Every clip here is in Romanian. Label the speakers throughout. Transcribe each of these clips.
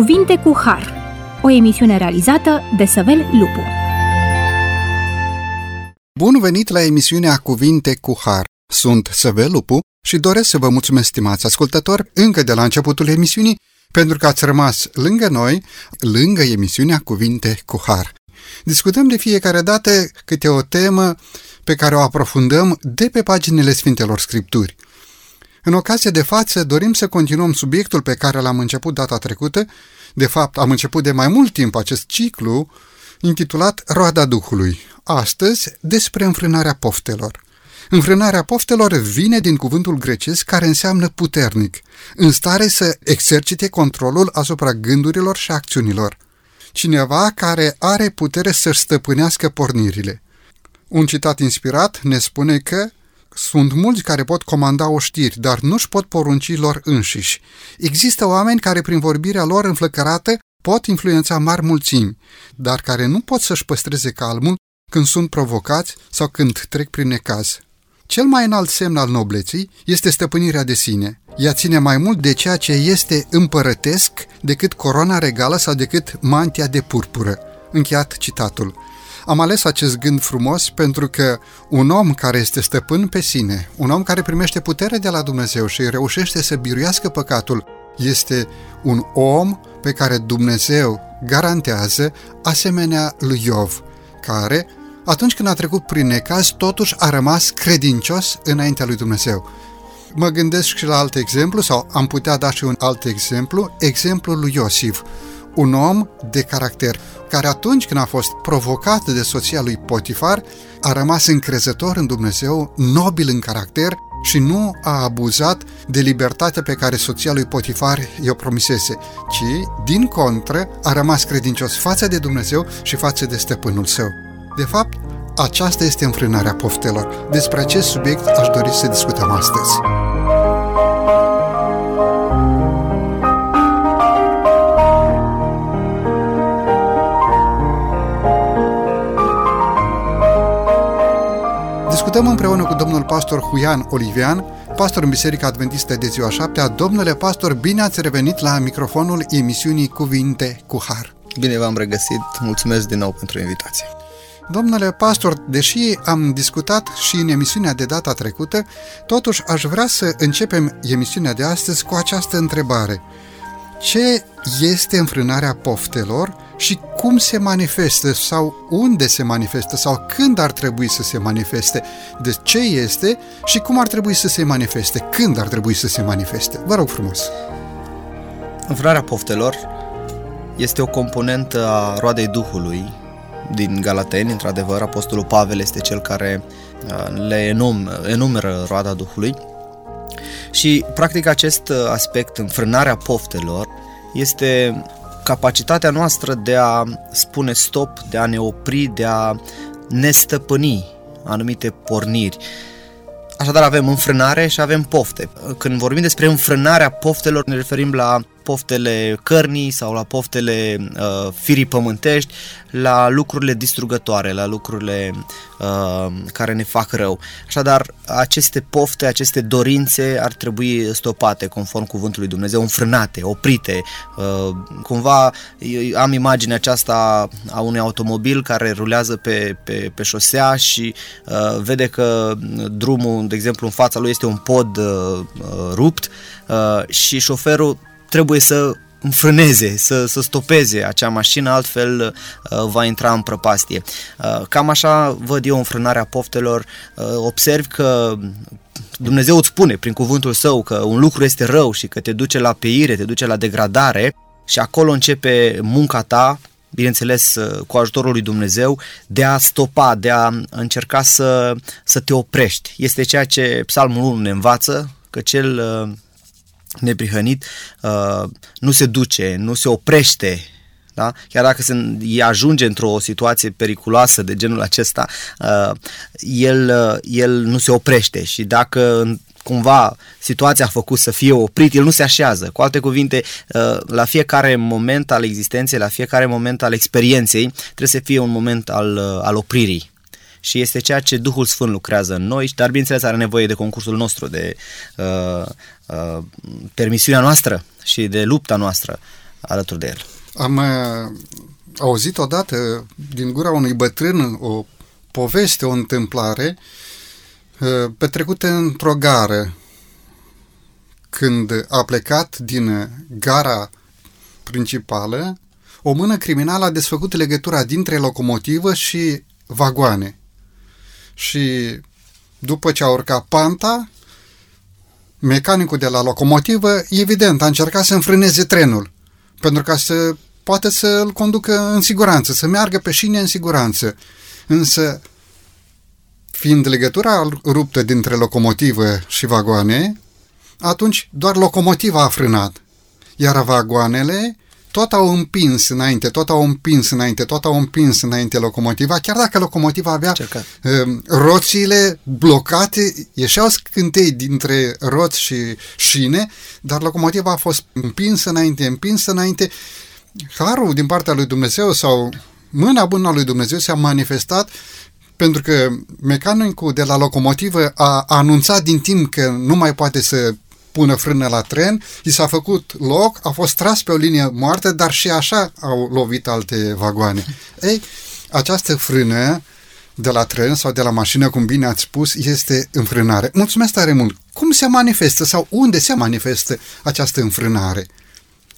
Speaker 1: Cuvinte cu Har, o emisiune realizată de Săvel Lupu.
Speaker 2: Bun venit la emisiunea Cuvinte cu Har. Sunt Săvel Lupu și doresc să vă mulțumesc, stimați ascultători, încă de la începutul emisiunii, pentru că ați rămas lângă noi, lângă emisiunea Cuvinte cu Har. Discutăm de fiecare dată câte o temă pe care o aprofundăm de pe paginile Sfintelor Scripturi. În ocazia de față dorim să continuăm subiectul pe care l-am început data trecută, de fapt am început de mai mult timp acest ciclu, intitulat Roada Duhului. Astăzi despre înfrânarea poftelor. Înfrânarea poftelor vine din cuvântul grecesc care înseamnă puternic, în stare să exercite controlul asupra gândurilor și acțiunilor. Cineva care are putere să-și stăpânească pornirile. Un citat inspirat ne spune că sunt mulți care pot comanda oștiri, dar nu-și pot porunci lor înșiși. Există oameni care prin vorbirea lor înflăcărată pot influența mari mulțimi, dar care nu pot să-și păstreze calmul când sunt provocați sau când trec prin necaz. Cel mai înalt semn al nobleții este stăpânirea de sine. Ea ține mai mult de ceea ce este împărătesc decât coroana regală sau decât mantia de purpură. Încheiat citatul. Am ales acest gând frumos pentru că un om care este stăpân pe sine, un om care primește putere de la Dumnezeu și reușește să biruiască păcatul, este un om pe care Dumnezeu garantează asemenea lui Iov, care, atunci când a trecut prin necaz, totuși a rămas credincios înaintea lui Dumnezeu. Mă gândesc și la alt exemplu, sau am putea da și un alt exemplu, exemplul lui Iosif, un om de caracter, care atunci când a fost provocat de soția lui Potifar, a rămas încrezător în Dumnezeu, nobil în caracter și nu a abuzat de libertatea pe care soția lui Potifar i-o promisese, ci, din contră, a rămas credincios față de Dumnezeu și față de stăpânul său. De fapt, aceasta este înfrânarea poftelor. Despre acest subiect aș dori să discutăm astăzi. Discutăm împreună cu domnul pastor Huian Olivian, pastor în Biserica Adventistă de ziua 7 Domnule pastor, bine ați revenit la microfonul emisiunii Cuvinte cu Har.
Speaker 3: Bine v-am regăsit, mulțumesc din nou pentru invitație.
Speaker 2: Domnule pastor, deși am discutat și în emisiunea de data trecută, totuși aș vrea să începem emisiunea de astăzi cu această întrebare. Ce este înfrânarea poftelor și cum se manifestă sau unde se manifestă sau când ar trebui să se manifeste, de ce este și cum ar trebui să se manifeste, când ar trebui să se manifeste. Vă rog frumos!
Speaker 3: Înfrânarea poftelor este o componentă a roadei Duhului din Galateni, într-adevăr, Apostolul Pavel este cel care uh, le enum, enumeră roada Duhului și, practic, acest uh, aspect, înfrânarea poftelor, este capacitatea noastră de a spune stop, de a ne opri, de a ne stăpâni anumite porniri. Așadar avem înfrânare și avem pofte. Când vorbim despre înfrânarea poftelor, ne referim la poftele cărnii sau la poftele uh, firii pământești, la lucrurile distrugătoare, la lucrurile uh, care ne fac rău. Așadar, aceste pofte, aceste dorințe ar trebui stopate conform cuvântului Dumnezeu, înfrânate, oprite. Uh, cumva am imaginea aceasta a unui automobil care rulează pe, pe, pe șosea și uh, vede că drumul, de exemplu, în fața lui este un pod uh, uh rupt uh, și șoferul trebuie să înfrâneze, să, să stopeze acea mașină, altfel uh, va intra în prăpastie. Uh, cam așa văd eu înfrânarea poftelor. Uh, observ că Dumnezeu îți spune prin cuvântul său că un lucru este rău și că te duce la peire, te duce la degradare și acolo începe munca ta, bineînțeles uh, cu ajutorul lui Dumnezeu, de a stopa, de a încerca să, să te oprești. Este ceea ce Psalmul 1 ne învață, că cel uh, neprihănit uh, nu se duce, nu se oprește da? Chiar dacă se ajunge într-o situație periculoasă de genul acesta, uh, el, uh, el nu se oprește și dacă cumva situația a făcut să fie oprit, el nu se așează. Cu alte cuvinte, uh, la fiecare moment al existenței, la fiecare moment al experienței, trebuie să fie un moment al, uh, al opririi și este ceea ce Duhul Sfânt lucrează în noi, dar bineînțeles are nevoie de concursul nostru, de uh, uh, permisiunea noastră și de lupta noastră. alături de el.
Speaker 2: Am uh, auzit odată din gura unui bătrân o poveste, o întâmplare uh, petrecută într-o gară când a plecat din gara principală, o mână criminală a desfăcut legătura dintre locomotivă și vagoane. Și după ce a urcat panta, mecanicul de la locomotivă, evident, a încercat să înfrâneze trenul, pentru ca să poate să îl conducă în siguranță, să meargă pe șine în siguranță. Însă, fiind legătura ruptă dintre locomotivă și vagoane, atunci doar locomotiva a frânat, iar vagoanele tot au împins înainte, tot au împins înainte, tot au împins înainte locomotiva, chiar dacă locomotiva avea Cercat. Um, roțile blocate, ieșeau scântei dintre roți și șine, dar locomotiva a fost împinsă înainte, împinsă înainte. Harul din partea lui Dumnezeu sau mâna bună a lui Dumnezeu s-a manifestat pentru că mecanicul de la locomotivă a anunțat din timp că nu mai poate să pună frână la tren, i s-a făcut loc, a fost tras pe o linie moartă, dar și așa au lovit alte vagoane. Ei, această frână de la tren sau de la mașină, cum bine ați spus, este înfrânare. Mulțumesc tare mult! Cum se manifestă sau unde se manifestă această înfrânare?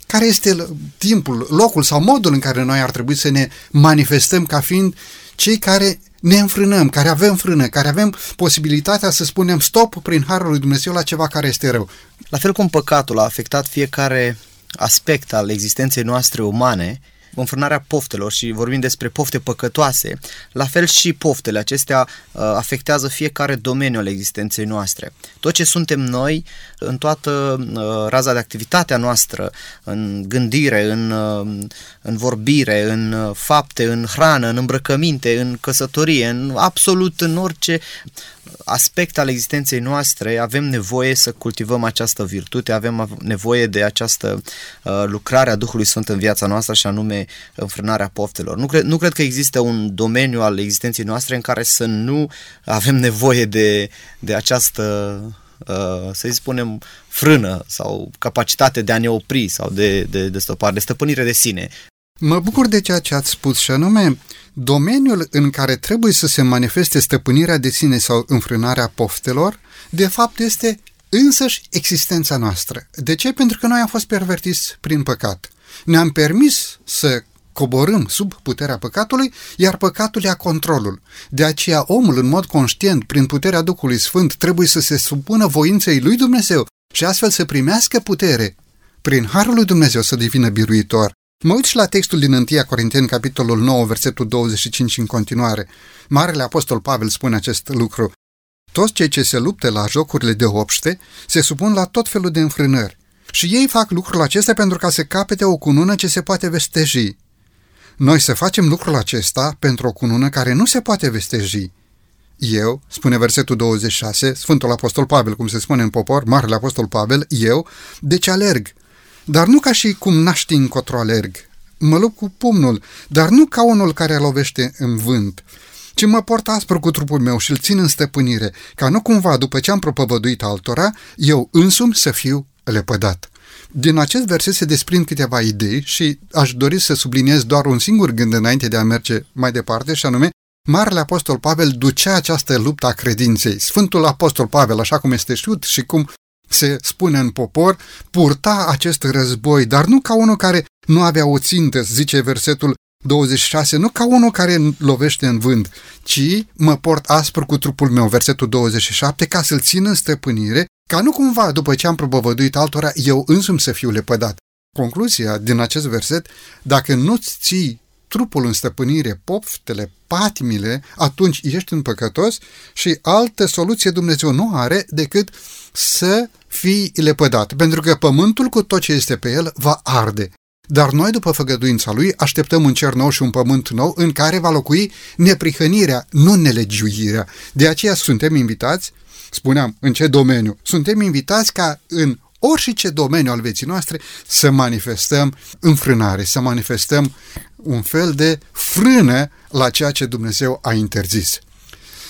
Speaker 2: Care este timpul, locul sau modul în care noi ar trebui să ne manifestăm ca fiind cei care ne înfrânăm, care avem frână, care avem posibilitatea să spunem stop prin Harul lui Dumnezeu la ceva care este rău.
Speaker 3: La fel cum păcatul a afectat fiecare aspect al existenței noastre umane, înfrânarea poftelor și vorbim despre pofte păcătoase, la fel și poftele acestea uh, afectează fiecare domeniu al existenței noastre. Tot ce suntem noi, în toată uh, raza de activitatea noastră, în gândire, în, uh, în vorbire, în fapte, în hrană, în îmbrăcăminte, în căsătorie, în absolut în orice aspect al existenței noastre avem nevoie să cultivăm această virtute, avem nevoie de această uh, lucrare a Duhului Sfânt în viața noastră și anume înfrânarea poftelor. Nu cred, nu cred că există un domeniu al existenței noastre în care să nu avem nevoie de, de această uh, să spunem, frână sau capacitate de a ne opri sau de, de, de stopare, de stăpânire de sine.
Speaker 2: Mă bucur de ceea ce ați spus și anume, domeniul în care trebuie să se manifeste stăpânirea de sine sau înfrânarea poftelor, de fapt este însăși existența noastră. De ce? Pentru că noi am fost pervertiți prin păcat. Ne-am permis să coborâm sub puterea păcatului, iar păcatul ia controlul. De aceea omul, în mod conștient, prin puterea Duhului Sfânt, trebuie să se supună voinței lui Dumnezeu și astfel să primească putere prin Harul lui Dumnezeu să devină biruitor. Mă uit și la textul din 1 Corinteni, capitolul 9, versetul 25 în continuare. Marele Apostol Pavel spune acest lucru. Toți cei ce se luptă la jocurile de obște se supun la tot felul de înfrânări. Și ei fac lucrul acesta pentru ca să capete o cunună ce se poate vesteji. Noi să facem lucrul acesta pentru o cunună care nu se poate vesteji. Eu, spune versetul 26, Sfântul Apostol Pavel, cum se spune în popor, Marele Apostol Pavel, eu, deci alerg, dar nu ca și cum naști încotro alerg. Mă lupt cu pumnul, dar nu ca unul care lovește în vânt, ci mă port aspru cu trupul meu și îl țin în stăpânire, ca nu cumva, după ce am propovăduit altora, eu însumi să fiu lepădat. Din acest verset se desprind câteva idei și aș dori să subliniez doar un singur gând înainte de a merge mai departe, și anume, Marele Apostol Pavel ducea această luptă a credinței. Sfântul Apostol Pavel, așa cum este știut și cum se spune în popor, purta acest război, dar nu ca unul care nu avea o țintă, zice versetul 26, nu ca unul care lovește în vânt, ci mă port aspru cu trupul meu, versetul 27, ca să-l țin în stăpânire, ca nu cumva, după ce am propovăduit altora, eu însumi să fiu lepădat. Concluzia din acest verset, dacă nu-ți ții trupul în stăpânire, poftele, patimile, atunci ești în păcătos și altă soluție Dumnezeu nu are decât să fii lepădat, pentru că pământul cu tot ce este pe el va arde. Dar noi, după făgăduința lui, așteptăm un cer nou și un pământ nou în care va locui neprihănirea, nu nelegiuirea. De aceea suntem invitați, spuneam, în ce domeniu? Suntem invitați ca în orice domeniu al vieții noastre să manifestăm înfrânare, să manifestăm un fel de frână la ceea ce Dumnezeu a interzis.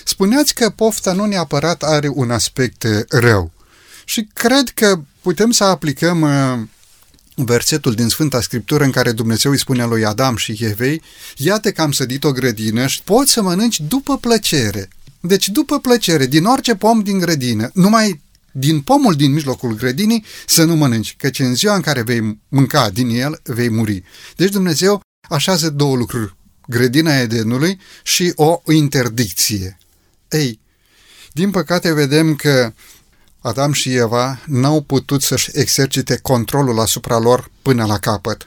Speaker 2: Spuneați că pofta nu neapărat are un aspect rău și cred că putem să aplicăm uh, versetul din Sfânta Scriptură în care Dumnezeu îi spune lui Adam și Evei, iată că am sădit o grădină și poți să mănânci după plăcere. Deci după plăcere, din orice pom din grădină, numai din pomul din mijlocul grădinii să nu mănânci, căci în ziua în care vei mânca din el, vei muri. Deci Dumnezeu așează două lucruri, grădina Edenului și o interdicție. Ei, din păcate vedem că Adam și Eva n-au putut să-și exercite controlul asupra lor până la capăt.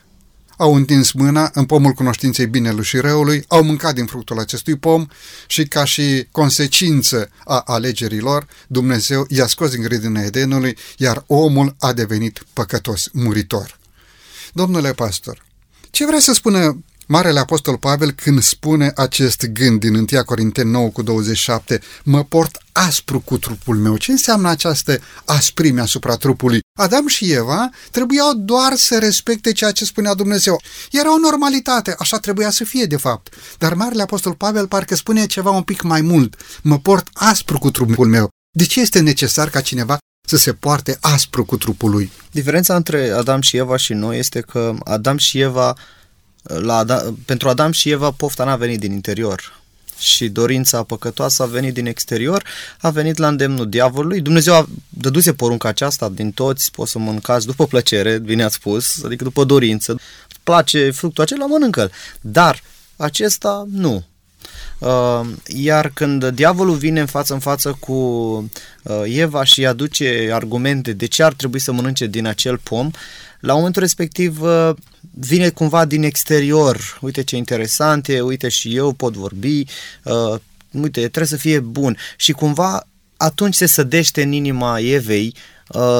Speaker 2: Au întins mâna în pomul cunoștinței binelui și răului, au mâncat din fructul acestui pom și ca și consecință a alegerilor, Dumnezeu i-a scos din grădina Edenului, iar omul a devenit păcătos, muritor. Domnule pastor, ce vrea să spună Marele Apostol Pavel când spune acest gând din 1 Corinteni 9 cu 27, mă port aspru cu trupul meu. Ce înseamnă această asprime asupra trupului? Adam și Eva trebuiau doar să respecte ceea ce spunea Dumnezeu. Era o normalitate, așa trebuia să fie de fapt. Dar Marele Apostol Pavel parcă spune ceva un pic mai mult. Mă port aspru cu trupul meu. De ce este necesar ca cineva să se poarte aspru cu trupul lui?
Speaker 3: Diferența între Adam și Eva și noi este că Adam și Eva la Adam, pentru Adam și Eva pofta n-a venit din interior și dorința păcătoasă a venit din exterior, a venit la îndemnul diavolului. Dumnezeu a dăduse porunca aceasta din toți, poți să mâncați după plăcere, bine ați spus, adică după dorință. Place fructul acela, mănâncă-l. Dar acesta nu. Uh, iar când diavolul vine în față în față cu uh, Eva și îi aduce argumente de ce ar trebui să mănânce din acel pom, la momentul respectiv uh, vine cumva din exterior. Uite ce interesant e, uite și eu pot vorbi, uite, trebuie să fie bun. Și cumva atunci se sădește în inima Evei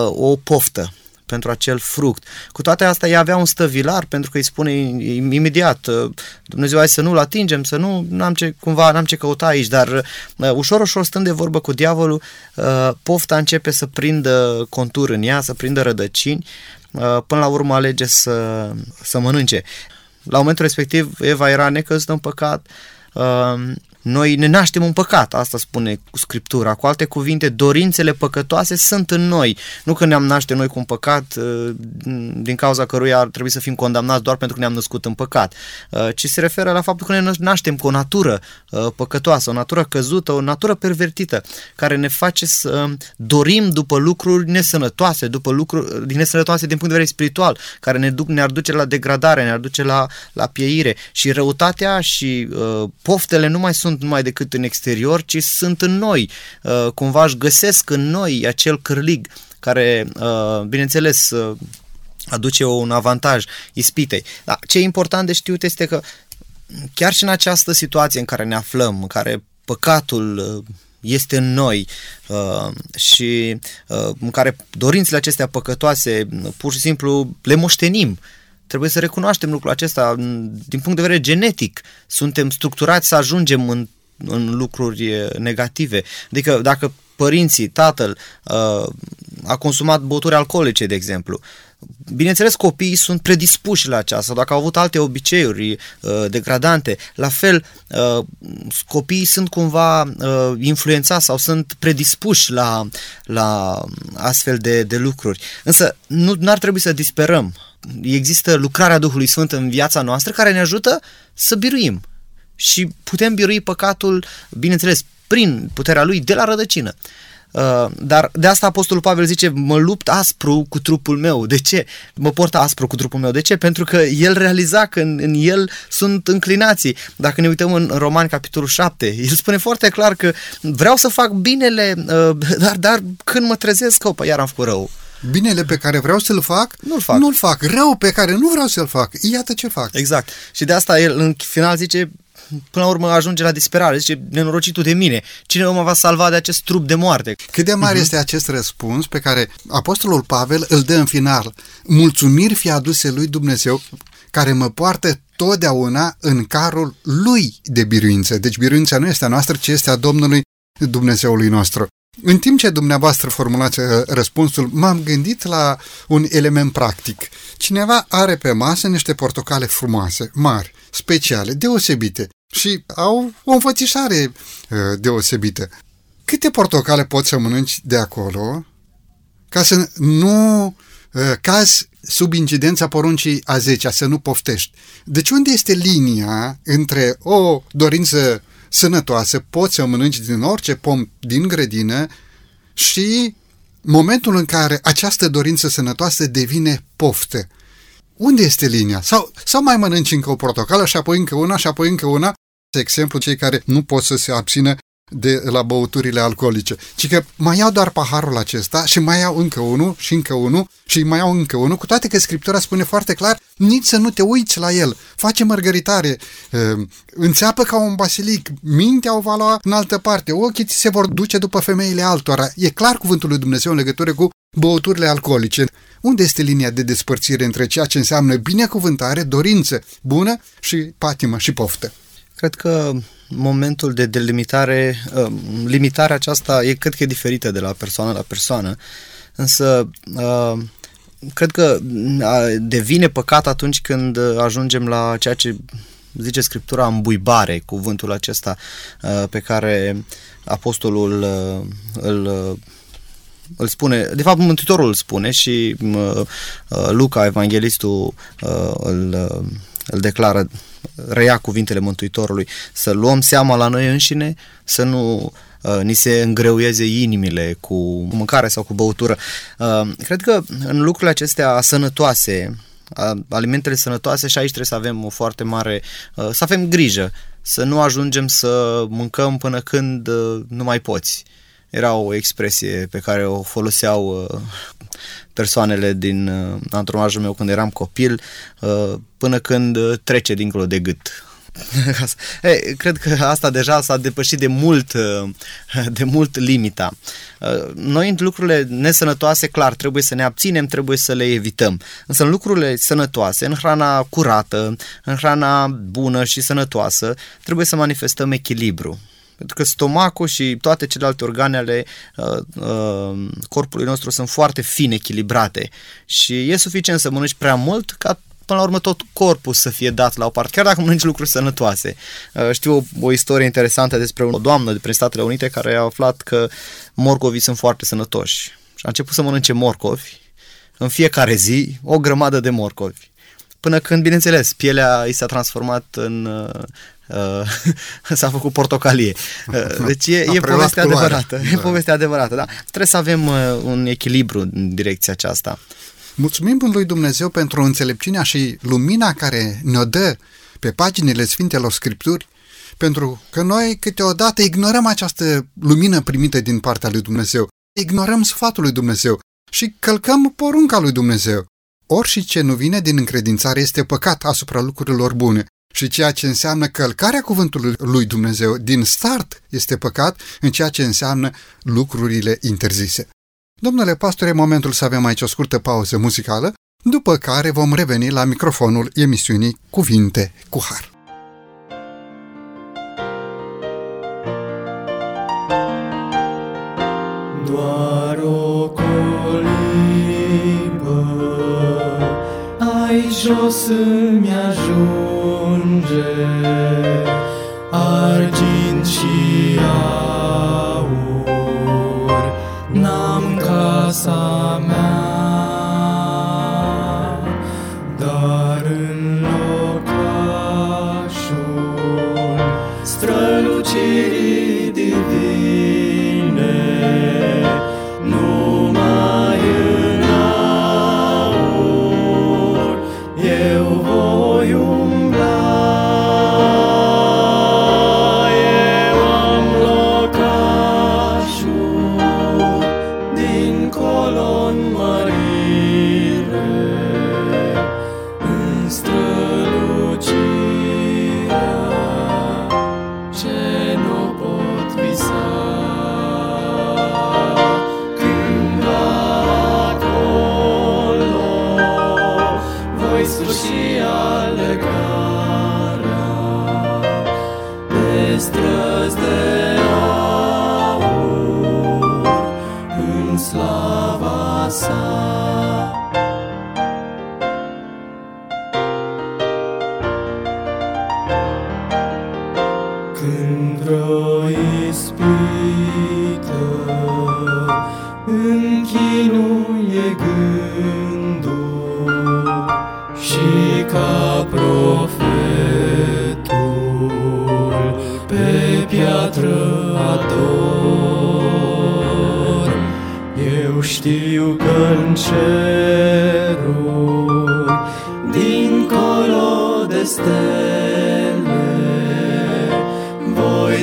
Speaker 3: o poftă pentru acel fruct. Cu toate astea, ea avea un stăvilar pentru că îi spune imediat uh, Dumnezeu, hai să nu-l atingem, să nu, n-am ce, cumva n-am ce căuta aici, dar uh, ușor, ușor stând de vorbă cu diavolul, uh, pofta începe să prindă contur în ea, să prindă rădăcini, până la urmă alege să, să mănânce. La momentul respectiv, Eva era necăzută în păcat, noi ne naștem în păcat, asta spune Scriptura. Cu alte cuvinte, dorințele păcătoase sunt în noi. Nu că ne-am naște noi cu un păcat uh, din cauza căruia ar trebui să fim condamnați doar pentru că ne-am născut în păcat, uh, ci se referă la faptul că ne naștem cu o natură uh, păcătoasă, o natură căzută, o natură pervertită, care ne face să dorim după lucruri nesănătoase, după lucruri din nesănătoase din punct de vedere spiritual, care ne duc, ne-ar duce la degradare, ne-ar duce la, la pieire. Și răutatea și uh, poftele nu mai sunt sunt numai decât în exterior, ci sunt în noi. Uh, cumva își găsesc în noi acel cârlig care, uh, bineînțeles, uh, aduce un avantaj ispitei. Dar ce e important de știut este că chiar și în această situație în care ne aflăm, în care păcatul este în noi uh, și uh, în care dorințele acestea păcătoase pur și simplu le moștenim Trebuie să recunoaștem lucrul acesta din punct de vedere genetic. Suntem structurați să ajungem în, în lucruri negative. Adică dacă părinții, tatăl uh, a consumat băuturi alcoolice, de exemplu, Bineînțeles, copiii sunt predispuși la aceasta, dacă au avut alte obiceiuri uh, degradante, la fel, uh, copiii sunt cumva uh, influențați sau sunt predispuși la, la astfel de, de lucruri. Însă, nu ar trebui să disperăm există lucrarea Duhului Sfânt în viața noastră care ne ajută să biruim. Și putem birui păcatul, bineînțeles, prin puterea lui de la rădăcină. Uh, dar de asta Apostolul Pavel zice, mă lupt aspru cu trupul meu. De ce? Mă port aspru cu trupul meu. De ce? Pentru că el realiza că în, în el sunt înclinații. Dacă ne uităm în Romani, capitolul 7, el spune foarte clar că vreau să fac binele, uh, dar, dar când mă trezesc, că iar am făcut rău.
Speaker 2: Binele pe care vreau să-l fac,
Speaker 3: nu-l fac.
Speaker 2: Nu-l fac. Rău pe care nu vreau să-l fac, iată ce fac.
Speaker 3: Exact. Și de asta el în final zice, până la urmă ajunge la disperare. Zice, nenorocitul de mine, cine mă va salva de acest trup de moarte?
Speaker 2: Cât de mare uh-huh. este acest răspuns pe care Apostolul Pavel îl dă în final. Mulțumiri fi aduse lui Dumnezeu care mă poartă totdeauna în carul lui de biruință. Deci biruința nu este a noastră, ci este a Domnului Dumnezeului nostru. În timp ce dumneavoastră formulați uh, răspunsul, m-am gândit la un element practic. Cineva are pe masă niște portocale frumoase, mari, speciale, deosebite și au o înfățișare uh, deosebită. Câte portocale poți să mănânci de acolo ca să nu uh, cazi sub incidența poruncii a 10 să nu poftești. Deci unde este linia între o dorință sănătoasă, poți să mănânci din orice pom din grădină și momentul în care această dorință sănătoasă devine poftă. Unde este linia? Sau, sau mai mănânci încă o portocală și apoi încă una și apoi încă una? De exemplu, cei care nu pot să se abțină de la băuturile alcoolice, ci că mai iau doar paharul acesta și mai iau încă unul și încă unul și mai iau încă unul, cu toate că Scriptura spune foarte clar, nici să nu te uiți la el, face mărgăritare, ehm, înțeapă ca un basilic, mintea o va lua în altă parte, ochii ți se vor duce după femeile altora. E clar cuvântul lui Dumnezeu în legătură cu băuturile alcoolice. Unde este linia de despărțire între ceea ce înseamnă binecuvântare, dorință bună și patimă și poftă?
Speaker 3: Cred că momentul de delimitare, uh, limitarea aceasta e, cred că e diferită de la persoană la persoană, însă uh, cred că uh, devine păcat atunci când ajungem la ceea ce zice Scriptura îmbuibare, cuvântul acesta pe care apostolul îl îl spune, de fapt Mântuitorul îl spune și Luca, evanghelistul, îl, îl declară reia cuvintele Mântuitorului, să luăm seama la noi înșine, să nu uh, ni se îngreuieze inimile cu mâncare sau cu băutură. Uh, cred că în lucrurile acestea sănătoase, uh, alimentele sănătoase și aici trebuie să avem o foarte mare, uh, să avem grijă, să nu ajungem să mâncăm până când uh, nu mai poți. Era o expresie pe care o foloseau uh, persoanele din uh, anturajul meu când eram copil, uh, până când uh, trece dincolo de gât. Hey, cred că asta deja s-a depășit de mult, uh, de mult limita. Uh, noi în lucrurile nesănătoase, clar, trebuie să ne abținem, trebuie să le evităm. Însă în lucrurile sănătoase, în hrana curată, în hrana bună și sănătoasă, trebuie să manifestăm echilibru. Pentru că stomacul și toate celelalte organe ale uh, uh, corpului nostru sunt foarte fin echilibrate și e suficient să mănânci prea mult ca până la urmă tot corpul să fie dat la o parte, chiar dacă mănânci lucruri sănătoase. Uh, știu o, o istorie interesantă despre o doamnă de prin Statele Unite care a aflat că morcovii sunt foarte sănătoși și a început să mănânce morcovi în fiecare zi, o grămadă de morcovi. Până când, bineînțeles, pielea i s-a transformat în uh, Uh, s-a făcut portocalie. Uh, deci e, e povestea adevărată. Da. E povestea adevărată, da. Trebuie să avem uh, un echilibru în direcția aceasta.
Speaker 2: Mulțumim lui Dumnezeu pentru înțelepciunea și lumina care ne-o dă pe paginile Sfintelor Scripturi, pentru că noi câteodată ignorăm această lumină primită din partea lui Dumnezeu, ignorăm sfatul lui Dumnezeu și călcăm porunca lui Dumnezeu. Ori și ce nu vine din încredințare este păcat asupra lucrurilor bune și ceea ce înseamnă călcarea cuvântului lui Dumnezeu din start este păcat în ceea ce înseamnă lucrurile interzise. Domnule pastor, e momentul să avem aici o scurtă pauză muzicală, după care vom reveni la microfonul emisiunii Cuvinte cu Har.
Speaker 4: Doar jos îmi ajung argint și aur, n-am casa mea. în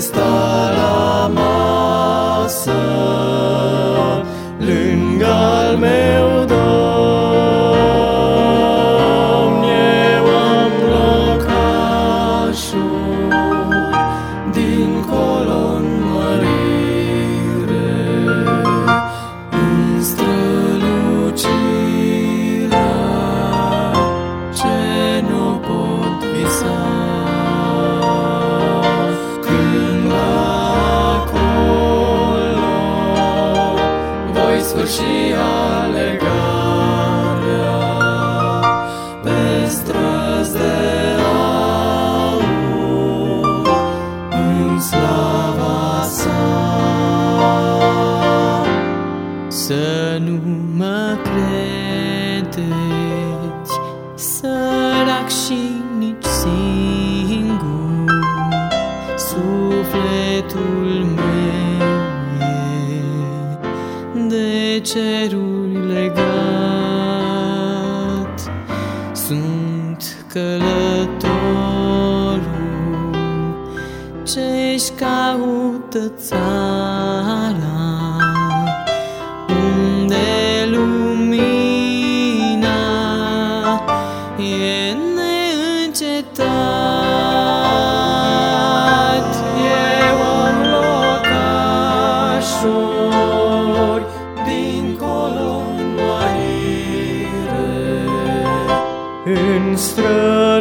Speaker 4: voi sta la dincolo în mărire, în strălucirea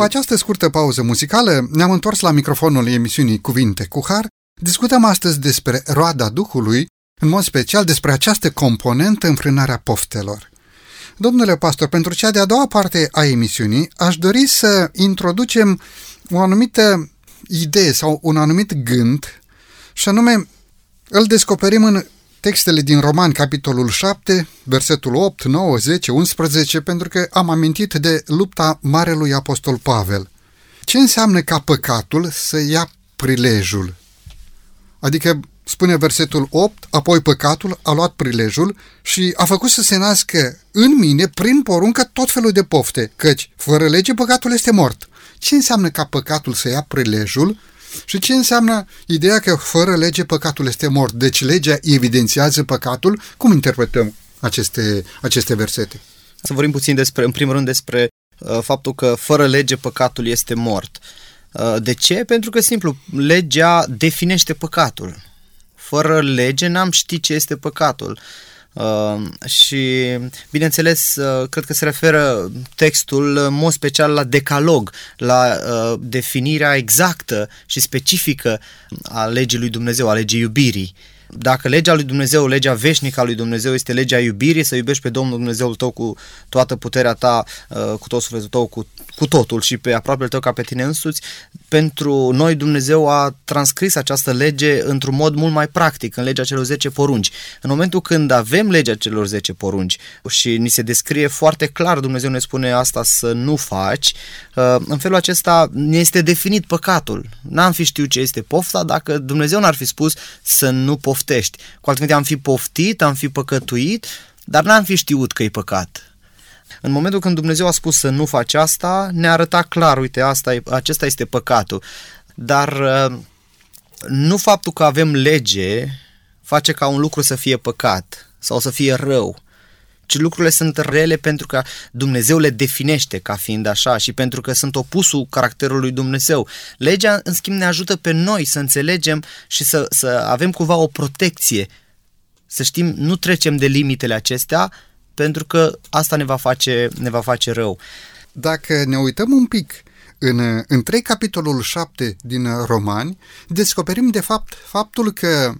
Speaker 2: După această scurtă pauză muzicală, ne-am întors la microfonul emisiunii Cuvinte cu Har. Discutăm astăzi despre roada Duhului, în mod special despre această componentă înfrânarea poftelor. Domnule pastor, pentru cea de-a doua parte a emisiunii, aș dori să introducem o anumită idee sau un anumit gând, și anume îl descoperim în textele din Roman, capitolul 7, versetul 8, 9, 10, 11, pentru că am amintit de lupta Marelui Apostol Pavel. Ce înseamnă ca păcatul să ia prilejul? Adică, spune versetul 8, apoi păcatul a luat prilejul și a făcut să se nască în mine, prin poruncă, tot felul de pofte, căci, fără lege, păcatul este mort. Ce înseamnă ca păcatul să ia prilejul și ce înseamnă ideea că fără lege păcatul este mort? Deci legea evidențiază păcatul? Cum interpretăm aceste, aceste versete?
Speaker 3: Să vorbim puțin despre, în primul rând despre uh, faptul că fără lege păcatul este mort. Uh, de ce? Pentru că, simplu, legea definește păcatul. Fără lege n-am ști ce este păcatul. Uh, și, bineînțeles, uh, cred că se referă textul în mod special la decalog, la uh, definirea exactă și specifică a legii lui Dumnezeu, a legii iubirii. Dacă legea lui Dumnezeu, legea veșnică a lui Dumnezeu este legea iubirii, să iubești pe Domnul Dumnezeul tău cu toată puterea ta, uh, cu tot sufletul tău, cu, cu totul și pe aproapele tău ca pe tine însuți, pentru noi Dumnezeu a transcris această lege într-un mod mult mai practic, în legea celor 10 porunci. În momentul când avem legea celor 10 porunci și ni se descrie foarte clar, Dumnezeu ne spune asta să nu faci, uh, în felul acesta ne este definit păcatul. N-am fi știut ce este pofta dacă Dumnezeu n-ar fi spus să nu poftești. Cu alte am fi poftit, am fi păcătuit, dar n-am fi știut că e păcat. În momentul când Dumnezeu a spus să nu faci asta, ne arăta clar, uite, asta e, acesta este păcatul. Dar uh, nu faptul că avem lege face ca un lucru să fie păcat sau să fie rău, ci lucrurile sunt rele pentru că Dumnezeu le definește ca fiind așa și pentru că sunt opusul caracterului Dumnezeu. Legea, în schimb, ne ajută pe noi să înțelegem și să, să avem cumva o protecție Să știm, nu trecem de limitele acestea pentru că asta ne va face, ne va face rău.
Speaker 2: Dacă ne uităm un pic în, în 3 capitolul 7 din Romani, descoperim de fapt faptul că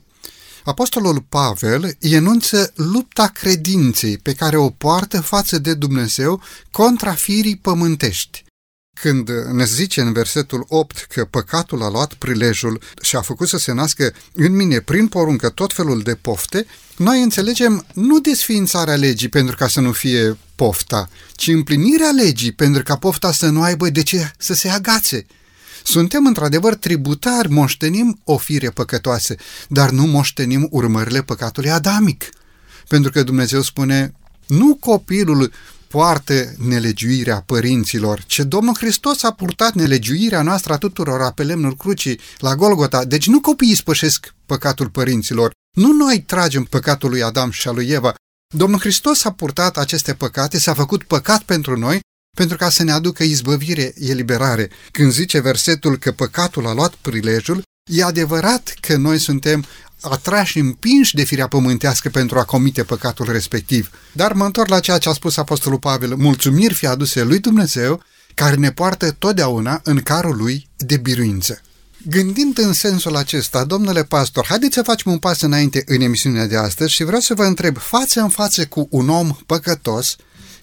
Speaker 2: Apostolul Pavel enunță lupta credinței pe care o poartă față de Dumnezeu contra firii pământești. Când ne zice în versetul 8 că păcatul a luat prilejul și a făcut să se nască în mine prin poruncă tot felul de pofte, noi înțelegem nu desființarea legii pentru ca să nu fie pofta, ci împlinirea legii pentru ca pofta să nu aibă de ce să se agațe. Suntem într-adevăr tributari, moștenim o fire păcătoasă, dar nu moștenim urmările păcatului adamic. Pentru că Dumnezeu spune, nu copilul poartă nelegiuirea părinților, ce Domnul Hristos a purtat nelegiuirea noastră a tuturor pe lemnul crucii la Golgota. Deci nu copiii spășesc păcatul părinților, nu noi tragem păcatul lui Adam și al lui Eva. Domnul Hristos a purtat aceste păcate, s-a făcut păcat pentru noi, pentru ca să ne aducă izbăvire, eliberare. Când zice versetul că păcatul a luat prilejul, e adevărat că noi suntem atrași, împinși de firea pământească pentru a comite păcatul respectiv. Dar mă întorc la ceea ce a spus Apostolul Pavel, mulțumiri fi aduse lui Dumnezeu, care ne poartă totdeauna în carul lui de biruință. Gândind în sensul acesta, domnule pastor, haideți să facem un pas înainte în emisiunea de astăzi și vreau să vă întreb față în față cu un om păcătos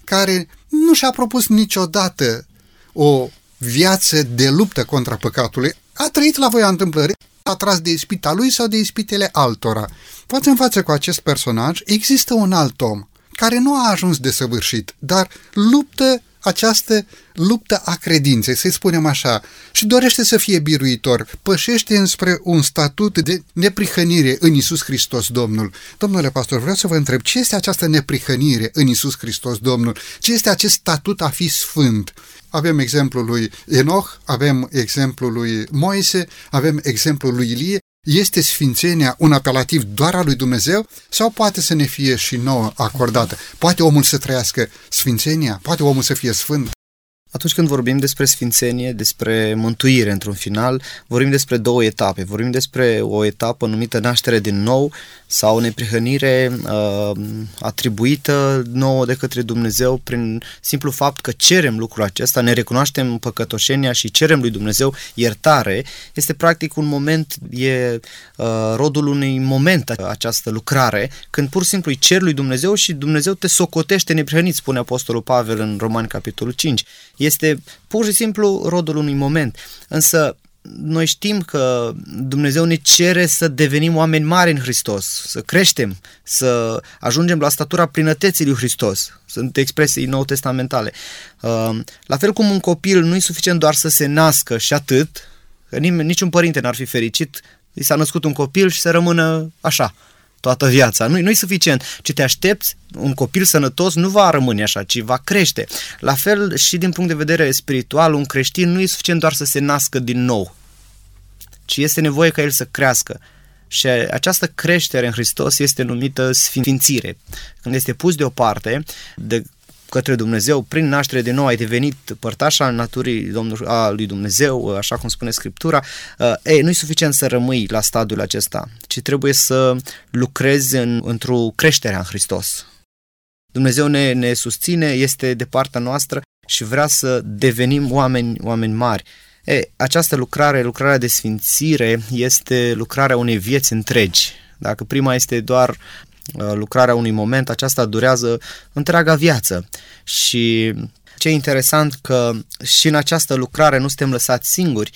Speaker 2: care nu și-a propus niciodată o viață de luptă contra păcatului, a trăit la voia întâmplării, atras de ispita lui sau de ispitele altora. Față în față cu acest personaj există un alt om care nu a ajuns de săvârșit, dar luptă această luptă a credinței, să-i spunem așa, și dorește să fie biruitor, pășește înspre un statut de neprihănire în Isus Hristos Domnul. Domnule pastor, vreau să vă întreb, ce este această neprihănire în Isus Hristos Domnul? Ce este acest statut a fi sfânt? Avem exemplul lui Enoch, avem exemplul lui Moise, avem exemplul lui Ilie, este sfințenia un apelativ doar al lui Dumnezeu sau poate să ne fie și nouă acordată? Poate omul să trăiască sfințenia? Poate omul să fie sfânt?
Speaker 3: Atunci când vorbim despre sfințenie, despre mântuire într-un final, vorbim despre două etape. Vorbim despre o etapă numită naștere din nou sau neprihănire uh, atribuită nouă de către Dumnezeu prin simplu fapt că cerem lucrul acesta, ne recunoaștem păcătoșenia și cerem lui Dumnezeu iertare. Este practic un moment, e uh, rodul unui moment această lucrare, când pur și simplu îi cer lui Dumnezeu și Dumnezeu te socotește neprihănit, spune Apostolul Pavel în Romani capitolul 5 este pur și simplu rodul unui moment. Însă noi știm că Dumnezeu ne cere să devenim oameni mari în Hristos, să creștem, să ajungem la statura plinătății lui Hristos. Sunt expresii nou-testamentale. Uh, la fel cum un copil nu e suficient doar să se nască și atât, că nimeni, niciun părinte n-ar fi fericit, i s-a născut un copil și să rămână așa toată viața. Nu, nu e suficient, ci te aștepți, un copil sănătos nu va rămâne așa, ci va crește. La fel și din punct de vedere spiritual, un creștin nu e suficient doar să se nască din nou, ci este nevoie ca el să crească. Și această creștere în Hristos este numită sfințire. Când este pus deoparte de către Dumnezeu, prin naștere de nou ai devenit părtaș al naturii a lui Dumnezeu, așa cum spune Scriptura, uh, ei, nu e suficient să rămâi la stadiul acesta, ci trebuie să lucrezi în, într-o creștere în Hristos. Dumnezeu ne, ne susține, este de partea noastră și vrea să devenim oameni, oameni mari. E, această lucrare, lucrarea de sfințire, este lucrarea unei vieți întregi. Dacă prima este doar Uh, lucrarea unui moment, aceasta durează întreaga viață. Și ce e interesant că și în această lucrare nu suntem lăsați singuri,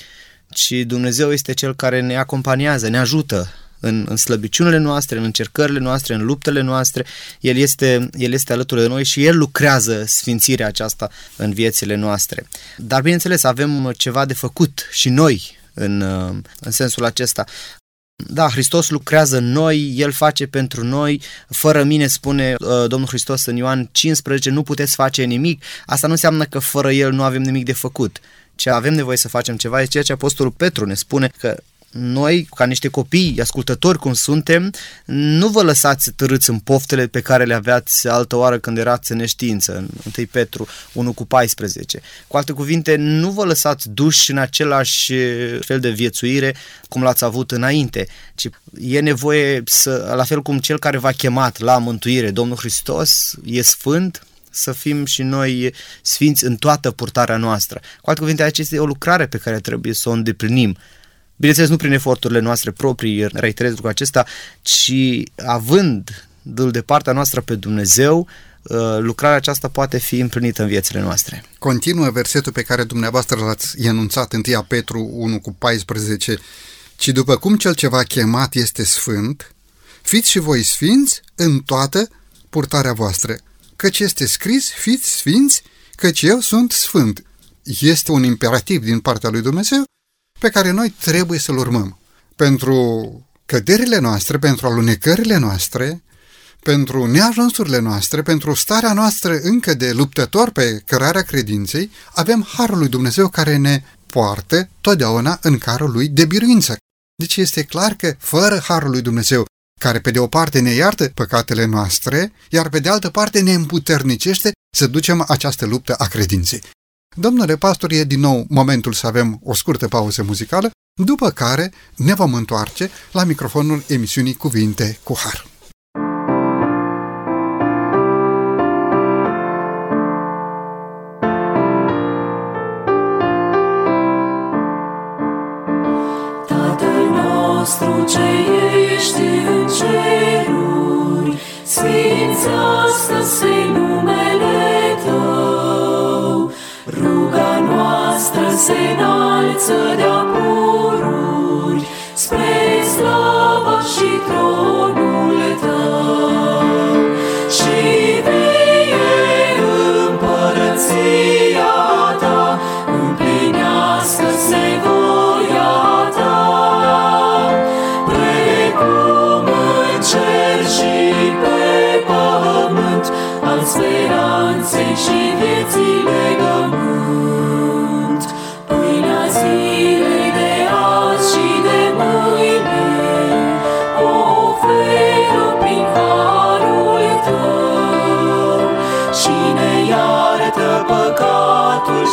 Speaker 3: ci Dumnezeu este Cel care ne acompaniază, ne ajută în, în slăbiciunile noastre, în încercările noastre, în luptele noastre. El este, el este alături de noi și El lucrează sfințirea aceasta în viețile noastre. Dar, bineînțeles, avem ceva de făcut și noi în, în sensul acesta. Da, Hristos lucrează în noi, El face pentru noi, fără mine, spune uh, Domnul Hristos în Ioan 15, nu puteți face nimic. Asta nu înseamnă că fără El nu avem nimic de făcut, ci avem nevoie să facem ceva. E ceea ce Apostolul Petru ne spune că noi, ca niște copii ascultători cum suntem, nu vă lăsați târâți în poftele pe care le aveați altă oară când erați în neștiință, în 1 Petru 1 cu 14. Cu alte cuvinte, nu vă lăsați duși în același fel de viețuire cum l-ați avut înainte, ci e nevoie să, la fel cum cel care v-a chemat la mântuire, Domnul Hristos, e sfânt, să fim și noi sfinți în toată purtarea noastră. Cu alte cuvinte, aici este o lucrare pe care trebuie să o îndeplinim. Bineînțeles, nu prin eforturile noastre proprii, reiterez lucrul acesta, ci având de partea noastră pe Dumnezeu, uh, lucrarea aceasta poate fi împlinită în viețile noastre.
Speaker 2: Continuă versetul pe care dumneavoastră l-ați enunțat, 1 Petru 1 cu 14, ci după cum cel ce v-a chemat este sfânt, fiți și voi sfinți în toată purtarea voastră căci este scris, fiți sfinți, căci eu sunt sfânt. Este un imperativ din partea lui Dumnezeu pe care noi trebuie să-l urmăm. Pentru căderile noastre, pentru alunecările noastre, pentru neajunsurile noastre, pentru starea noastră încă de luptător pe cărarea credinței, avem Harul lui Dumnezeu care ne poartă totdeauna în carul lui de biruință. Deci este clar că fără Harul lui Dumnezeu care pe de o parte ne iartă păcatele noastre, iar pe de altă parte ne împuternicește să ducem această luptă a credinței. Domnule pastor, e din nou momentul să avem o scurtă pauză muzicală, după care ne vom întoarce la microfonul emisiunii Cuvinte cu Har.
Speaker 4: Tatăl nostru ce ești în ceruri, sfințească-se numele noastră se înalță de-a pururi,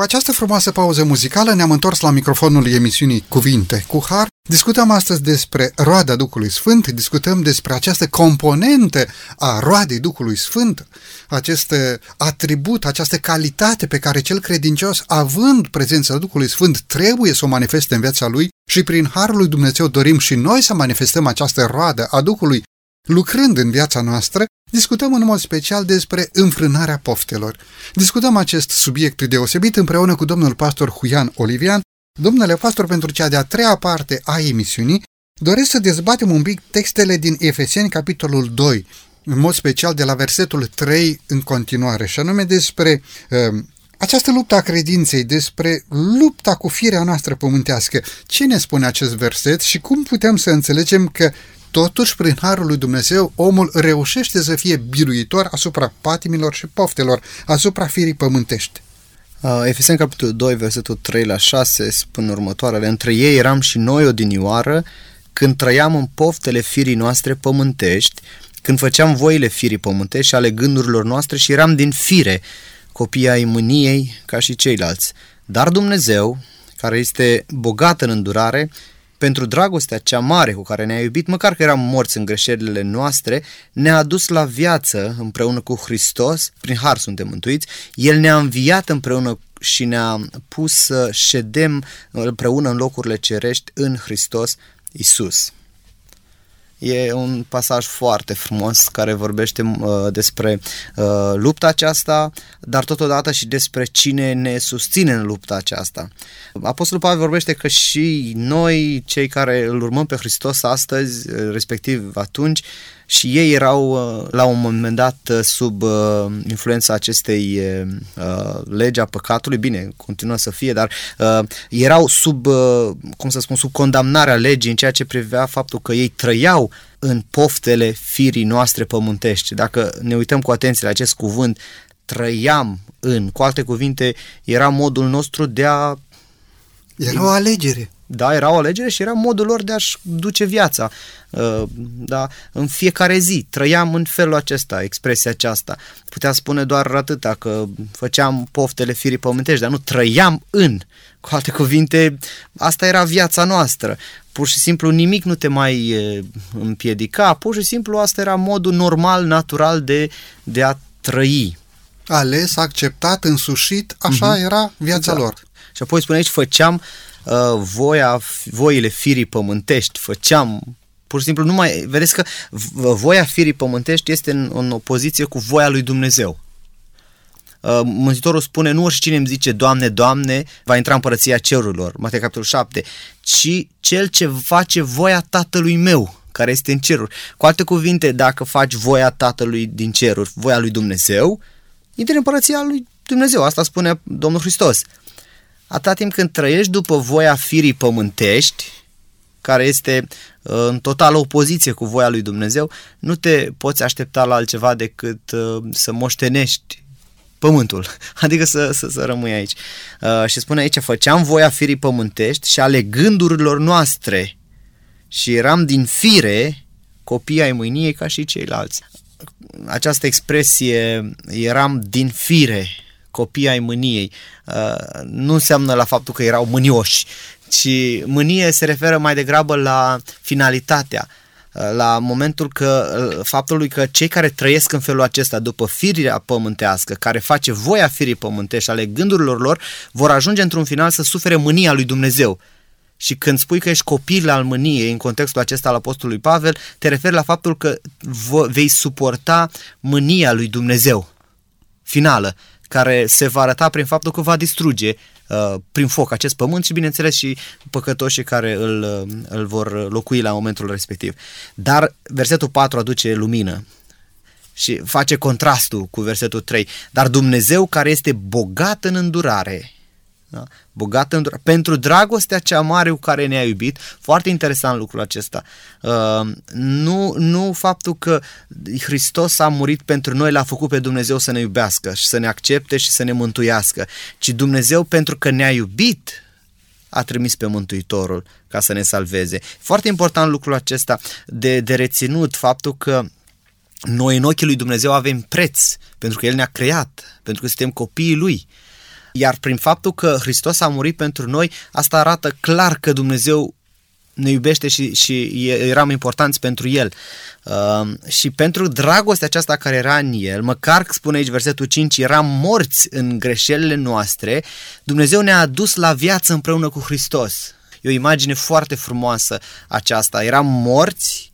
Speaker 2: După această frumoasă pauză muzicală ne-am întors la microfonul emisiunii Cuvinte cu Har. Discutăm astăzi despre roada Duhului Sfânt, discutăm despre această componentă a roadei Duhului Sfânt, acest atribut, această calitate pe care cel credincios, având prezența Duhului Sfânt, trebuie să o manifeste în viața lui și prin Harul lui Dumnezeu dorim și noi să manifestăm această roadă a Duhului Lucrând în viața noastră, discutăm în mod special despre înfrânarea poftelor. Discutăm acest subiect deosebit împreună cu domnul pastor Huian Olivian. Domnule pastor, pentru cea de-a treia parte a emisiunii, doresc să dezbatem un pic textele din Efeseni, capitolul 2, în mod special de la versetul 3 în continuare, și anume despre uh, această luptă a credinței, despre lupta cu firea noastră pământească. Ce ne spune acest verset și cum putem să înțelegem că Totuși, prin Harul lui Dumnezeu, omul reușește să fie biruitor asupra patimilor și poftelor, asupra firii pământești.
Speaker 3: Uh, Efeseni capitolul 2, versetul 3 la 6 spun următoarele. Între ei eram și noi odinioară când trăiam în poftele firii noastre pământești, când făceam voile firii pământești și ale gândurilor noastre și eram din fire, copii ai mâniei ca și ceilalți. Dar Dumnezeu, care este bogat în îndurare, pentru dragostea cea mare cu care ne-a iubit, măcar că eram morți în greșelile noastre, ne-a adus la viață împreună cu Hristos, prin har suntem mântuiți, El ne-a înviat împreună și ne-a pus să ședem împreună în locurile cerești în Hristos Isus. E un pasaj foarte frumos care vorbește uh, despre uh, lupta aceasta, dar totodată și despre cine ne susține în lupta aceasta. Apostolul Pavel vorbește că și noi, cei care îl urmăm pe Hristos astăzi, respectiv atunci, și ei erau uh, la un moment dat uh, sub uh, influența acestei legi a păcatului, bine, continuă să fie, dar erau sub, cum să spun, sub condamnarea legii în ceea ce privea faptul că ei trăiau în poftele firii noastre pământești. Dacă ne uităm cu atenție la acest cuvânt, trăiam în, cu alte cuvinte, era modul nostru de a
Speaker 2: era o alegere.
Speaker 3: Da, era o alegere și era modul lor de a-și duce viața. Uh, da, în fiecare zi trăiam în felul acesta, expresia aceasta. Putea spune doar atâta, că făceam poftele firii pământești, dar nu trăiam în. Cu alte cuvinte, asta era viața noastră. Pur și simplu nimic nu te mai împiedica, pur și simplu asta era modul normal, natural de, de a trăi.
Speaker 2: Ales, acceptat, însușit, așa uh-huh. era viața exact. lor.
Speaker 3: Și apoi spune aici, făceam uh, voia, voile firii pământești, făceam pur și simplu nu mai, vedeți că voia firii pământești este în, în opoziție cu voia lui Dumnezeu. Uh, Mântuitorul spune, nu oricine îmi zice, Doamne, Doamne, va intra în împărăția cerurilor, Matei capitolul 7, ci cel ce face voia Tatălui meu, care este în ceruri. Cu alte cuvinte, dacă faci voia Tatălui din ceruri, voia lui Dumnezeu, intri în împărăția lui Dumnezeu. Asta spune Domnul Hristos atâta timp când trăiești după voia firii pământești, care este uh, în totală opoziție cu voia lui Dumnezeu, nu te poți aștepta la altceva decât uh, să moștenești pământul, adică să, să, să rămâi aici. Uh, și spune aici, făceam voia firii pământești și ale gândurilor noastre și eram din fire copii ai mâiniei ca și ceilalți. Această expresie, eram din fire, copii ai mâniei. Uh, nu înseamnă la faptul că erau mânioși, ci mânie se referă mai degrabă la finalitatea, uh, la momentul că, uh, faptului că cei care trăiesc în felul acesta după firea pământească, care face voia firii pământești ale gândurilor lor, vor ajunge într-un final să sufere mânia lui Dumnezeu. Și când spui că ești copil al mâniei, în contextul acesta al Apostolului Pavel, te referi la faptul că vei suporta mânia lui Dumnezeu finală, care se va arăta prin faptul că va distruge uh, prin foc acest pământ și, bineînțeles, și păcătoșii care îl, uh, îl vor locui la momentul respectiv. Dar versetul 4 aduce lumină și face contrastul cu versetul 3. Dar Dumnezeu care este bogat în îndurare, da? Bogat în, pentru dragostea cea mare cu care ne-a iubit. Foarte interesant lucrul acesta. Uh, nu, nu faptul că Hristos a murit pentru noi, l-a făcut pe Dumnezeu să ne iubească și să ne accepte și să ne mântuiască, ci Dumnezeu pentru că ne-a iubit a trimis pe Mântuitorul ca să ne salveze. Foarte important lucrul acesta de, de reținut, faptul că noi în ochii lui Dumnezeu avem preț, pentru că El ne-a creat, pentru că suntem copiii Lui. Iar prin faptul că Hristos a murit pentru noi, asta arată clar că Dumnezeu ne iubește și, și eram importanți pentru El. Uh, și pentru dragostea aceasta care era în El, măcar, spune aici versetul 5, eram morți în greșelile noastre, Dumnezeu ne-a adus la viață împreună cu Hristos. E o imagine foarte frumoasă aceasta. Eram morți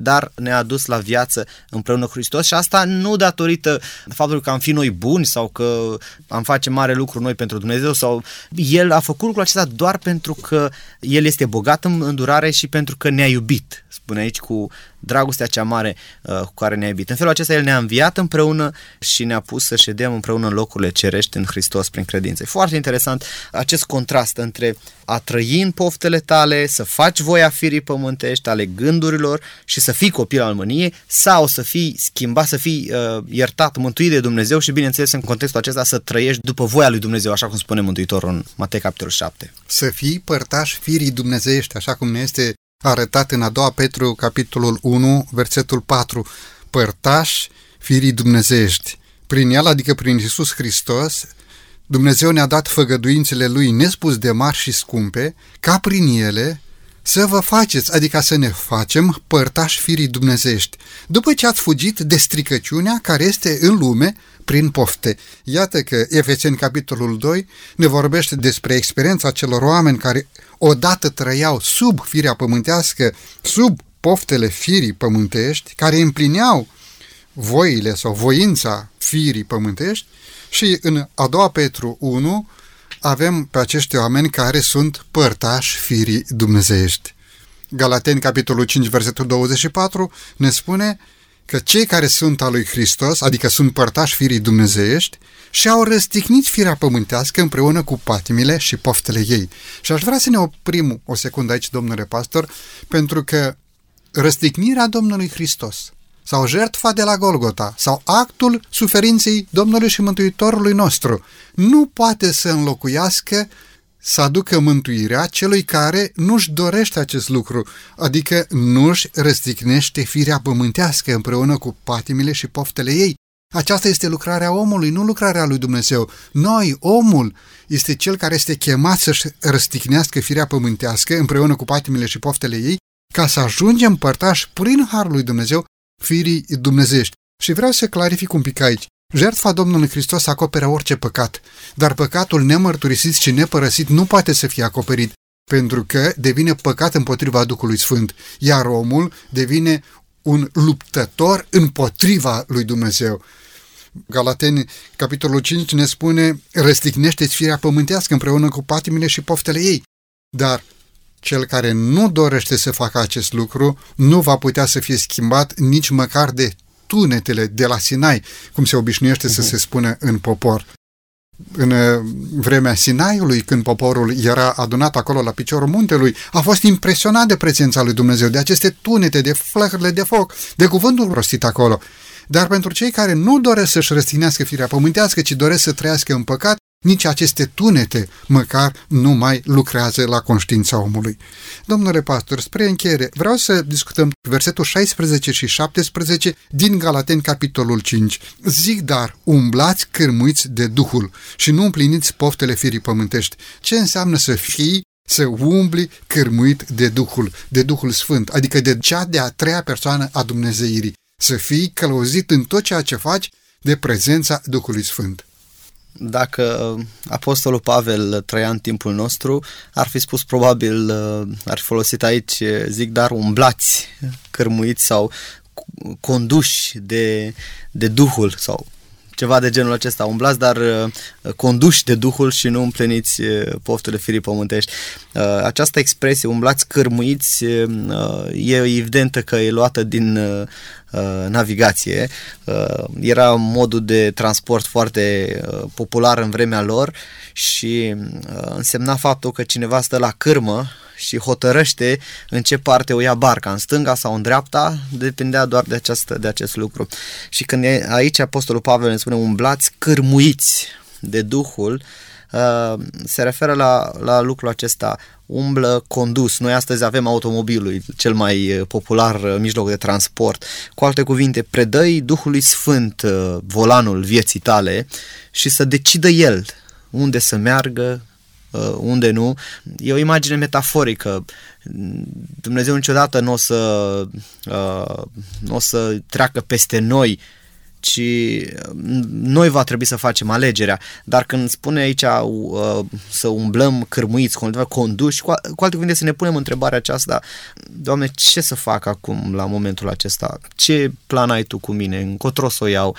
Speaker 3: dar ne-a dus la viață împreună cu Hristos și asta nu datorită faptului că am fi noi buni sau că am face mare lucru noi pentru Dumnezeu sau El a făcut lucrul acesta doar pentru că El este bogat în îndurare și pentru că ne-a iubit. Spune aici cu dragostea cea mare uh, cu care ne-a iubit. În felul acesta El ne-a înviat împreună și ne-a pus să ședem împreună în locurile cerești în Hristos prin credință. E foarte interesant acest contrast între a trăi în poftele tale, să faci voia firii pământești, ale gândurilor și să fii copil al mâniei sau să fii schimbat, să fii uh, iertat, mântuit de Dumnezeu și bineînțeles în contextul acesta să trăiești după voia lui Dumnezeu, așa cum spune Mântuitorul în Matei capitolul 7.
Speaker 2: Să fii părtaș firii dumnezeiești, așa cum ne este arătat în a doua Petru, capitolul 1, versetul 4. Părtaș firii dumnezeiești. Prin el, adică prin Isus Hristos, Dumnezeu ne-a dat făgăduințele Lui nespus de mari și scumpe, ca prin ele să vă faceți, adică să ne facem părtași firii dumnezești, după ce ați fugit de stricăciunea care este în lume prin pofte. Iată că Efeseni capitolul 2 ne vorbește despre experiența celor oameni care odată trăiau sub firea pământească, sub poftele firii pământești, care împlineau voile sau voința firii pământești și în a doua Petru 1 avem pe acești oameni care sunt părtași firii dumnezeiești. Galateni, capitolul 5, versetul 24, ne spune că cei care sunt al lui Hristos, adică sunt părtași firii dumnezeiești, și-au răstignit firea pământească împreună cu patimile și poftele ei. Și aș vrea să ne oprim o secundă aici, domnule pastor, pentru că răstignirea Domnului Hristos sau jertfa de la Golgota sau actul suferinței Domnului și Mântuitorului nostru nu poate să înlocuiască să aducă mântuirea celui care nu-și dorește acest lucru, adică nu-și răstignește firea pământească împreună cu patimile și poftele ei. Aceasta este lucrarea omului, nu lucrarea lui Dumnezeu. Noi, omul, este cel care este chemat să-și răstignească firea pământească împreună cu patimile și poftele ei, ca să ajungem părtași prin Harul lui Dumnezeu firii dumnezești. Și vreau să clarific un pic aici. Jertfa Domnului Hristos acoperă orice păcat, dar păcatul nemărturisit și nepărăsit nu poate să fie acoperit, pentru că devine păcat împotriva Duhului Sfânt, iar omul devine un luptător împotriva lui Dumnezeu. Galateni, capitolul 5, ne spune, răstignește-ți firea pământească împreună cu patimile și poftele ei. Dar cel care nu dorește să facă acest lucru nu va putea să fie schimbat nici măcar de tunetele de la Sinai, cum se obișnuiește uh-huh. să mhm. se spune în popor. În uh, vremea Sinaiului, când poporul era adunat acolo la piciorul muntelui, a fost impresionat de prezența lui Dumnezeu, de aceste tunete, de flăcările de foc, de cuvântul rostit acolo. Dar pentru cei care nu doresc să-și răstignească firea pământească, ci doresc să trăiască în păcat, nici aceste tunete măcar nu mai lucrează la conștiința omului. Domnule pastor, spre încheiere, vreau să discutăm versetul 16 și 17 din Galaten, capitolul 5. Zic dar, umblați cârmuiți de Duhul și nu împliniți poftele firii pământești. Ce înseamnă să fii să umbli cârmuit de Duhul, de Duhul Sfânt, adică de cea de-a treia persoană a Dumnezeirii. Să fii călăuzit în tot ceea ce faci de prezența Duhului Sfânt
Speaker 3: dacă Apostolul Pavel trăia în timpul nostru, ar fi spus probabil, ar fi folosit aici, zic, dar umblați, cărmuiți sau conduși de, de Duhul sau ceva de genul acesta. Umblați, dar uh, conduși de Duhul și nu împliniți uh, poftele firii pământești. Uh, această expresie, umblați cârmuiți, e evidentă că e luată din navigație. Era modul de transport foarte popular în vremea lor și însemna faptul că cineva stă la cârmă și hotărăște în ce parte o ia barca, în stânga sau în dreapta, depindea doar de, această, de acest lucru. Și când e, aici Apostolul Pavel ne spune umblați cârmuiți de Duhul, uh, se referă la, la lucrul acesta, umblă condus. Noi astăzi avem automobilul, cel mai uh, popular uh, mijloc de transport. Cu alte cuvinte, predăi Duhului Sfânt volanul vieții tale și să decidă El unde să meargă, Uh, unde nu. E o imagine metaforică. Dumnezeu niciodată nu o să, uh, nu o să treacă peste noi, ci noi va trebui să facem alegerea. Dar când spune aici uh, să umblăm cârmuiți, conduși, cu, cu alte cuvinte să ne punem întrebarea aceasta, Doamne, ce să fac acum la momentul acesta? Ce plan ai Tu cu mine? Încotro să o iau?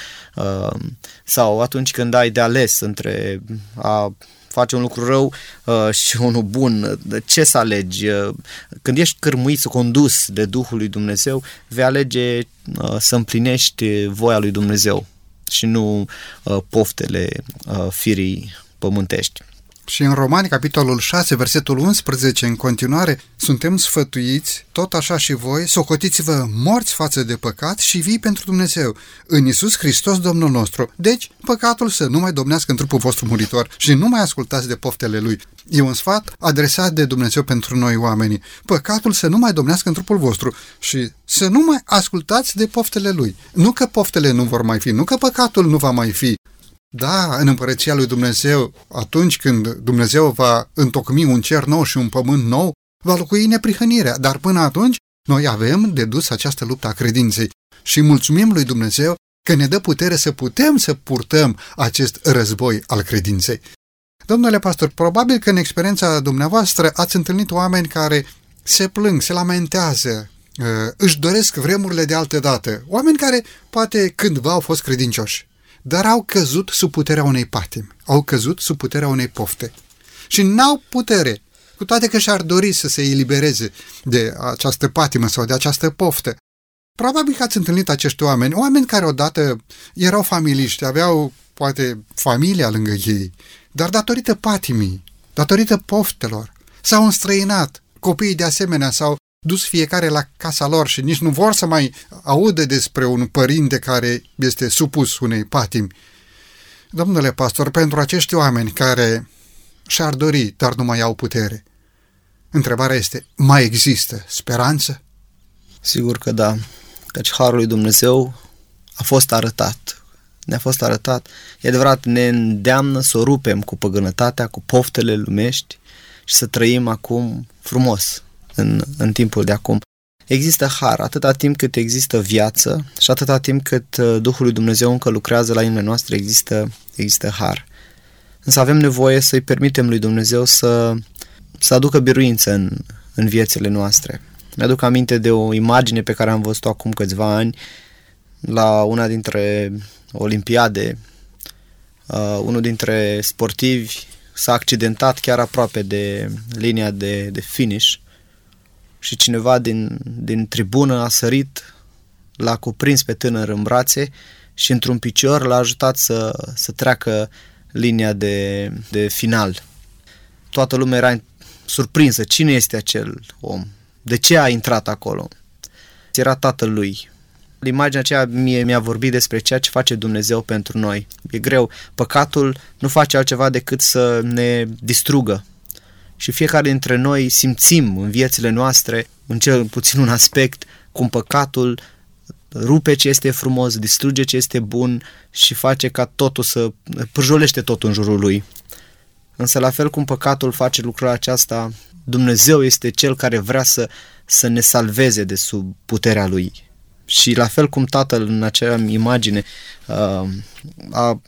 Speaker 3: sau atunci când ai de ales între a face un lucru rău uh, și unul bun, de ce să alegi? Uh, când ești cârmuit, condus de Duhul lui Dumnezeu, vei alege uh, să împlinești voia lui Dumnezeu și nu uh, poftele uh, firii pământești.
Speaker 2: Și în Romani, capitolul 6, versetul 11, în continuare, suntem sfătuiți, tot așa și voi, socotiți-vă morți față de păcat și vii pentru Dumnezeu, în Isus Hristos Domnul nostru. Deci, păcatul să nu mai domnească în trupul vostru muritor și nu mai ascultați de poftele lui. E un sfat adresat de Dumnezeu pentru noi oamenii. Păcatul să nu mai domnească în trupul vostru și să nu mai ascultați de poftele lui. Nu că poftele nu vor mai fi, nu că păcatul nu va mai fi, da, în împărăția lui Dumnezeu, atunci când Dumnezeu va întocmi un cer nou și un pământ nou, va locui neprihănirea, dar până atunci noi avem de dus această luptă a credinței. Și mulțumim lui Dumnezeu că ne dă putere să putem să purtăm acest război al credinței. Domnule pastor, probabil că în experiența dumneavoastră ați întâlnit oameni care se plâng, se lamentează, uh, își doresc vremurile de altă dată, oameni care poate cândva au fost credincioși dar au căzut sub puterea unei patimi, au căzut sub puterea unei pofte. Și n-au putere, cu toate că și-ar dori să se elibereze de această patimă sau de această poftă. Probabil că ați întâlnit acești oameni, oameni care odată erau familiști, aveau poate familia lângă ei, dar datorită patimii, datorită poftelor, s-au înstrăinat, copiii de asemenea s-au dus fiecare la casa lor și nici nu vor să mai audă despre un părinte care este supus unei patimi. Domnule pastor, pentru acești oameni care și-ar dori, dar nu mai au putere, întrebarea este, mai există speranță?
Speaker 3: Sigur că da, căci Harul lui Dumnezeu a fost arătat. Ne-a fost arătat. E adevărat, ne îndeamnă să o rupem cu păgânătatea, cu poftele lumești și să trăim acum frumos, în, în timpul de acum. Există har atâta timp cât există viață și atâta timp cât uh, Duhul lui Dumnezeu încă lucrează la inimile noastre, există, există har. Însă avem nevoie să-i permitem lui Dumnezeu să, să aducă biruință în, în viețile noastre. Mi-aduc aminte de o imagine pe care am văzut-o acum câțiva ani la una dintre olimpiade. Uh, unul dintre sportivi s-a accidentat chiar aproape de linia de, de finish și cineva din, din tribună a sărit, l-a cuprins pe tânăr în brațe și într-un picior l-a ajutat să, să treacă linia de, de final. Toată lumea era surprinsă. Cine este acel om? De ce a intrat acolo? Era tatăl lui. Imaginea aceea mie mi-a vorbit despre ceea ce face Dumnezeu pentru noi. E greu. Păcatul nu face altceva decât să ne distrugă, și fiecare dintre noi simțim în viețile noastre, în cel puțin un aspect, cum păcatul rupe ce este frumos, distruge ce este bun și face ca totul să pârjolește totul în jurul lui. Însă la fel cum păcatul face lucrul aceasta, Dumnezeu este Cel care vrea să, să ne salveze de sub puterea Lui. Și la fel cum Tatăl în acea imagine uh, a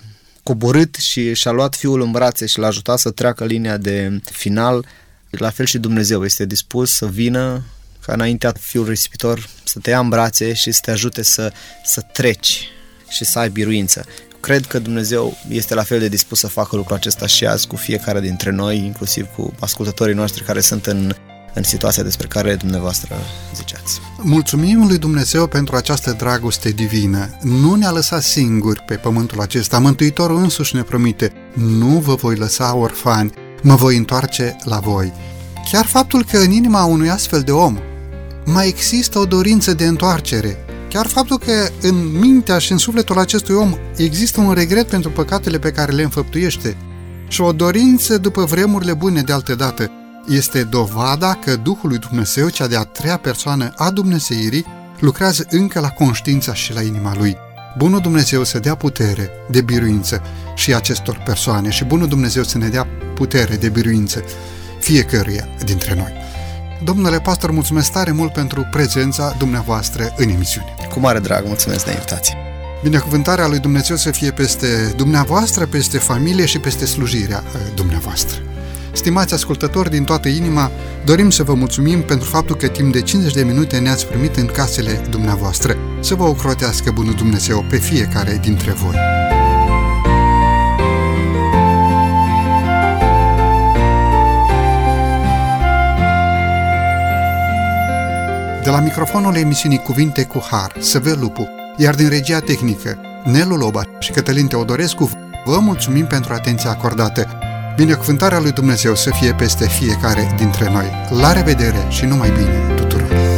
Speaker 3: coborât și și-a luat fiul în brațe și l-a ajutat să treacă linia de final, la fel și Dumnezeu este dispus să vină ca înaintea fiul risipitor să te ia în brațe și să te ajute să, să treci și să ai biruință. Cred că Dumnezeu este la fel de dispus să facă lucrul acesta și azi cu fiecare dintre noi, inclusiv cu ascultătorii noștri care sunt în în situația despre care dumneavoastră ziceați.
Speaker 2: Mulțumim lui Dumnezeu pentru această dragoste divină. Nu ne-a lăsat singuri pe pământul acesta. Mântuitorul însuși ne promite, nu vă voi lăsa orfani, mă voi întoarce la voi. Chiar faptul că în inima unui astfel de om mai există o dorință de întoarcere, chiar faptul că în mintea și în sufletul acestui om există un regret pentru păcatele pe care le înfăptuiește și o dorință după vremurile bune de altă dată, este dovada că Duhul lui Dumnezeu, cea de-a treia persoană a Dumnezeirii, lucrează încă la conștiința și la inima lui. Bunul Dumnezeu să dea putere de biruință și acestor persoane și Bunul Dumnezeu să ne dea putere de biruință fiecăruia dintre noi. Domnule pastor, mulțumesc tare mult pentru prezența dumneavoastră în emisiune.
Speaker 3: Cu mare drag, mulțumesc de invitație.
Speaker 2: Binecuvântarea lui Dumnezeu să fie peste dumneavoastră, peste familie și peste slujirea uh, dumneavoastră. Stimați ascultători din toată inima, dorim să vă mulțumim pentru faptul că timp de 50 de minute ne-ați primit în casele dumneavoastră. Să vă ocrotească Bunul Dumnezeu pe fiecare dintre voi. De la microfonul emisiunii Cuvinte cu Har, Săvel Lupu, iar din regia tehnică, Nelu Loba și Cătălin Teodorescu, vă mulțumim pentru atenția acordată. Binecuvântarea lui Dumnezeu să fie peste fiecare dintre noi. La revedere și numai bine tuturor!